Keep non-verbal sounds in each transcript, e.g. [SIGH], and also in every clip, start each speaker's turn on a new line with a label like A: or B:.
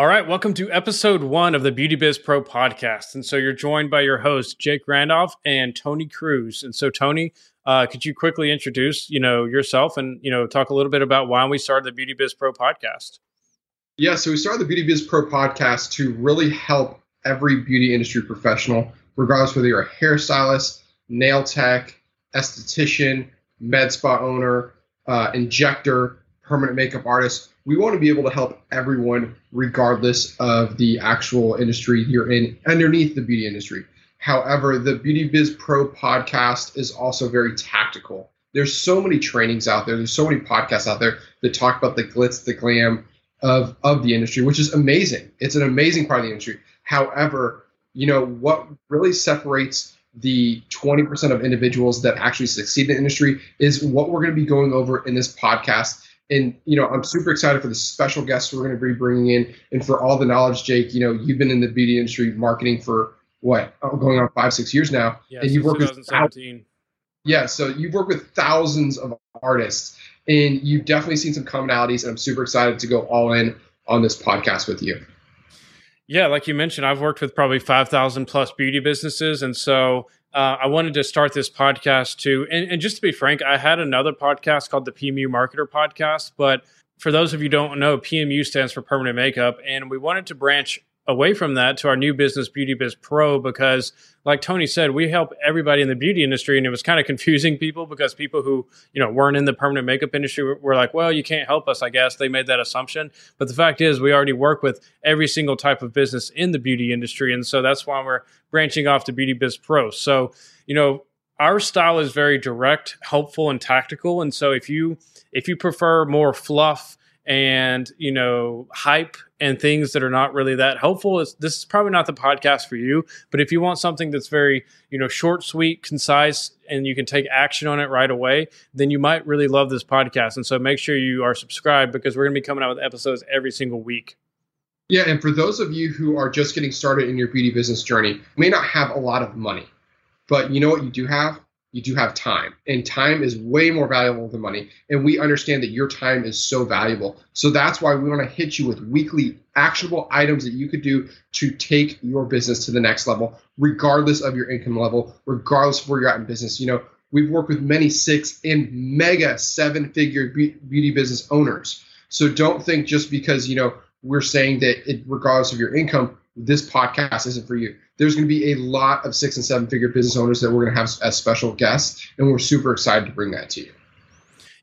A: All right, welcome to episode one of the Beauty Biz Pro podcast. And so you're joined by your host Jake Randolph and Tony Cruz. And so Tony, uh, could you quickly introduce you know yourself and you know talk a little bit about why we started the Beauty Biz Pro podcast?
B: Yeah, so we started the Beauty Biz Pro podcast to really help every beauty industry professional, regardless whether you're a hairstylist, nail tech, esthetician, med spa owner, uh, injector, permanent makeup artist we want to be able to help everyone regardless of the actual industry you're in underneath the beauty industry. However, the Beauty Biz Pro podcast is also very tactical. There's so many trainings out there, there's so many podcasts out there that talk about the glitz, the glam of of the industry, which is amazing. It's an amazing part of the industry. However, you know what really separates the 20% of individuals that actually succeed in the industry is what we're going to be going over in this podcast and you know i'm super excited for the special guests we're going to be bringing in and for all the knowledge jake you know you've been in the beauty industry marketing for what oh, going on five six years now.
A: Yeah, and you've worked with
B: yeah so you've worked with thousands of artists and you've definitely seen some commonalities and i'm super excited to go all in on this podcast with you.
A: Yeah like you mentioned i've worked with probably 5000 plus beauty businesses and so uh, I wanted to start this podcast too. And, and, just to be frank, I had another podcast called the PMU Marketer Podcast. But for those of you don't know, PMU stands for Permanent Makeup. And we wanted to branch away from that to our new business, Beauty Biz Pro, because like Tony said, we help everybody in the beauty industry, and it was kind of confusing people because people who you know weren't in the permanent makeup industry were like, "Well, you can't help us." I guess they made that assumption, but the fact is, we already work with every single type of business in the beauty industry, and so that's why we're branching off to Beauty Biz Pro. So you know, our style is very direct, helpful, and tactical, and so if you if you prefer more fluff and you know hype and things that are not really that helpful. This is probably not the podcast for you but if you want something that's very you know short sweet concise and you can take action on it right away then you might really love this podcast. And so make sure you are subscribed because we're going to be coming out with episodes every single week.
B: Yeah and for those of you who are just getting started in your beauty business journey may not have a lot of money but you know what you do have you do have time. And time is way more valuable than money. And we understand that your time is so valuable. So that's why we want to hit you with weekly actionable items that you could do to take your business to the next level regardless of your income level regardless of where you're at in business. You know we've worked with many six and mega seven figure beauty business owners. So don't think just because you know we're saying that it, regardless of your income this podcast isn't for you there's going to be a lot of six and seven figure business owners that we're going to have as special guests, and we're super excited to bring that to you.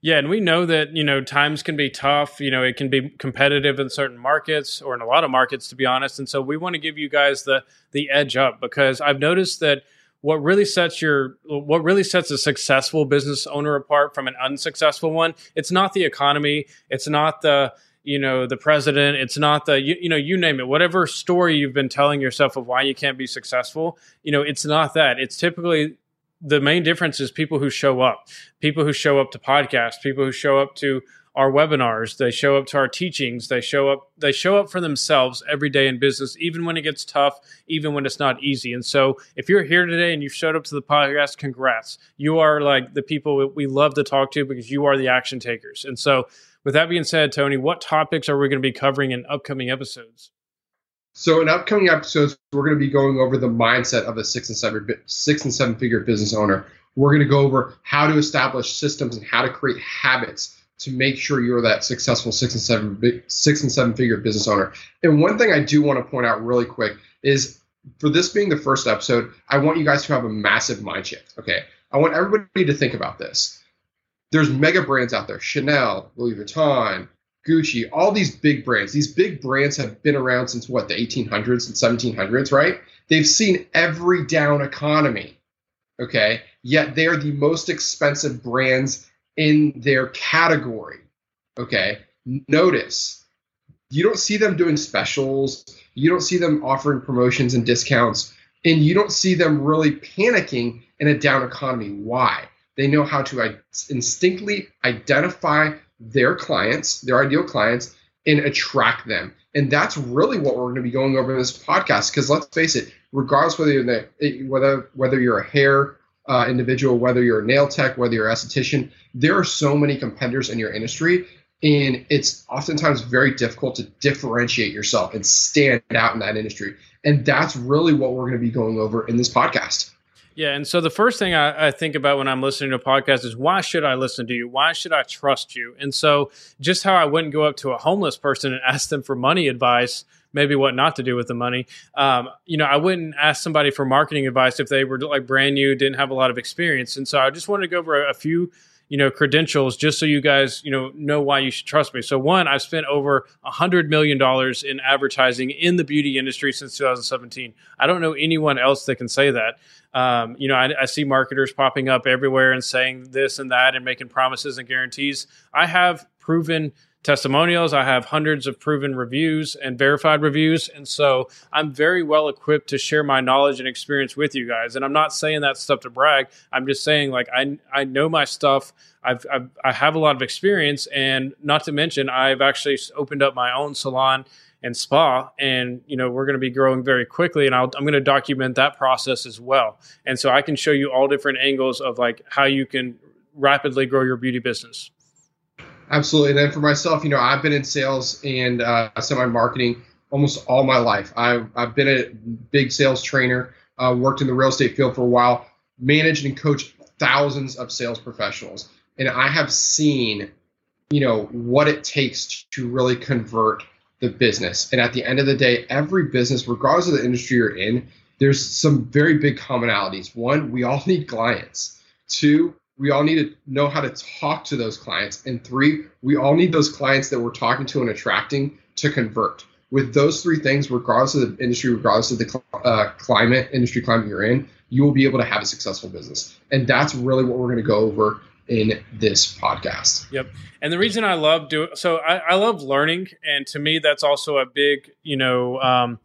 A: Yeah, and we know that you know times can be tough. You know, it can be competitive in certain markets or in a lot of markets, to be honest. And so we want to give you guys the the edge up because I've noticed that what really sets your what really sets a successful business owner apart from an unsuccessful one it's not the economy it's not the you know the president. It's not the you, you know you name it. Whatever story you've been telling yourself of why you can't be successful you know it's not that. It's typically the main difference is people who show up. People who show up to podcasts people who show up to our webinars they show up to our teachings they show up they show up for themselves every day in business even when it gets tough even when it's not easy. And so if you're here today and you showed up to the podcast congrats. You are like the people we love to talk to because you are the action takers. And so with that being said, Tony, what topics are we going to be covering in upcoming episodes?
B: So in upcoming episodes, we're going to be going over the mindset of a six and seven six and seven figure business owner. We're going to go over how to establish systems and how to create habits to make sure you're that successful six and seven six and seven figure business owner. And one thing I do want to point out really quick is for this being the first episode, I want you guys to have a massive mind shift. Okay, I want everybody to think about this there's mega brands out there Chanel, Louis Vuitton, Gucci, all these big brands. These big brands have been around since what, the 1800s and 1700s, right? They've seen every down economy, okay? Yet they are the most expensive brands in their category, okay? Notice, you don't see them doing specials, you don't see them offering promotions and discounts, and you don't see them really panicking in a down economy. Why? They know how to uh, instinctively identify their clients, their ideal clients, and attract them. And that's really what we're going to be going over in this podcast. Because let's face it, regardless whether you're the, whether whether you're a hair uh, individual, whether you're a nail tech, whether you're an esthetician, there are so many competitors in your industry. And it's oftentimes very difficult to differentiate yourself and stand out in that industry. And that's really what we're going to be going over in this podcast.
A: Yeah. And so the first thing I, I, think about when I'm listening to a podcast is why should I listen to you? Why should I trust you? And so just how I wouldn't go up to a homeless person and [LAUGHS] ask them for money advice, maybe what not to do with the money. Um, you know, I wouldn't ask somebody for marketing advice if they were like brand new, didn't have a lot of experience. And so I just wanted to go over a, a few you know credentials just so you guys you know know why you should trust me. So one i've spent over a hundred million dollars in advertising in the beauty industry since 2017 i don't know anyone else that can say that. Um, you know I, I see marketers popping up everywhere and saying this and that and making promises and guarantees. I have proven testimonials. I have hundreds of proven reviews and verified reviews. And so I'm very well equipped to share my knowledge and experience with you guys. And I'm not saying that stuff to brag. I'm just saying, like, I, I know my stuff. I've, I've, I have a lot of experience. And not to mention, I've actually opened up my own salon and spa and you know we're going to be growing very quickly and i am going to document that process as well and so i can show you all different angles of like how you can rapidly grow your beauty business
B: Absolutely. And then for myself, you know, I've been in sales and uh, semi marketing almost all my life. I've, I've been a big sales trainer, uh, worked in the real estate field for a while, managed and coached thousands of sales professionals. And I have seen, you know, what it takes to really convert the business. And at the end of the day, every business, regardless of the industry you're in, there's some very big commonalities. One, we all [LAUGHS] need clients. Two, we all need to know how to talk to those clients. And three, we all need those clients that we're talking to and attracting to convert. With those three things, regardless of the industry, regardless of the uh, climate, industry climate you're in, you will be able to have a successful business. And that's really what we're going to go over in this podcast.
A: Yep. And the reason I love doing so, I, I love learning, and to me, that's also a big, you know, um,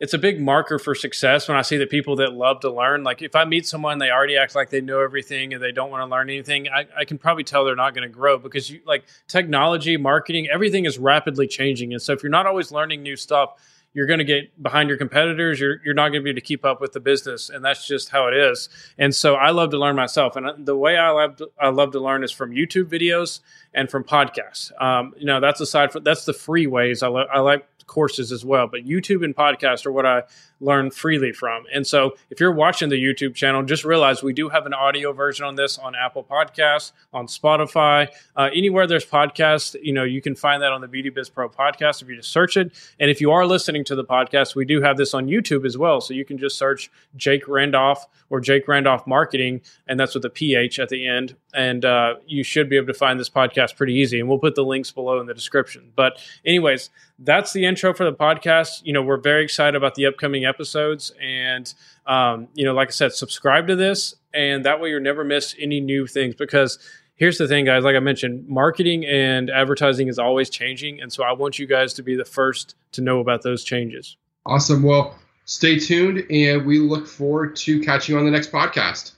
A: it's a big marker for success when I see that people that love to learn, like if I meet someone, they already act like they know everything and they don't want to learn anything, I, I can probably tell they're not going to grow because you like technology, marketing, everything is rapidly changing. And so if you're not always learning new stuff, you're going to get behind your competitors. You're, you're not going to be able to keep up with the business. And that's just how it is. And so I love to learn myself. And the way I love to, I love to learn is from YouTube videos and from podcasts. Um, you know, that's aside from, that's the free ways I, lo- I like courses as well. But YouTube and podcast are what I learn freely from. And so if you're watching the YouTube channel, just realize we do have an audio version on this on Apple Podcasts, on Spotify, uh, anywhere there's podcasts. You know, you can find that on the Beauty Biz Pro podcast if you just search it. And if you are listening to the podcast, we do have this on YouTube as well. So you can just search Jake Randolph or Jake Randolph Marketing, and that's with a PH at the end. And uh, you should be able to find this podcast pretty easy. And we'll put the links below in the description. But, anyways, that's the intro for the podcast. You know, we're very excited about the upcoming episodes. And, um, you know, like I said, subscribe to this. And that way you'll never miss any new things because here's the thing, guys. Like I mentioned, marketing and advertising is always changing. And so I want you guys to be the first to know about those changes.
B: Awesome. Well, stay tuned and we look forward to catching you on the next podcast.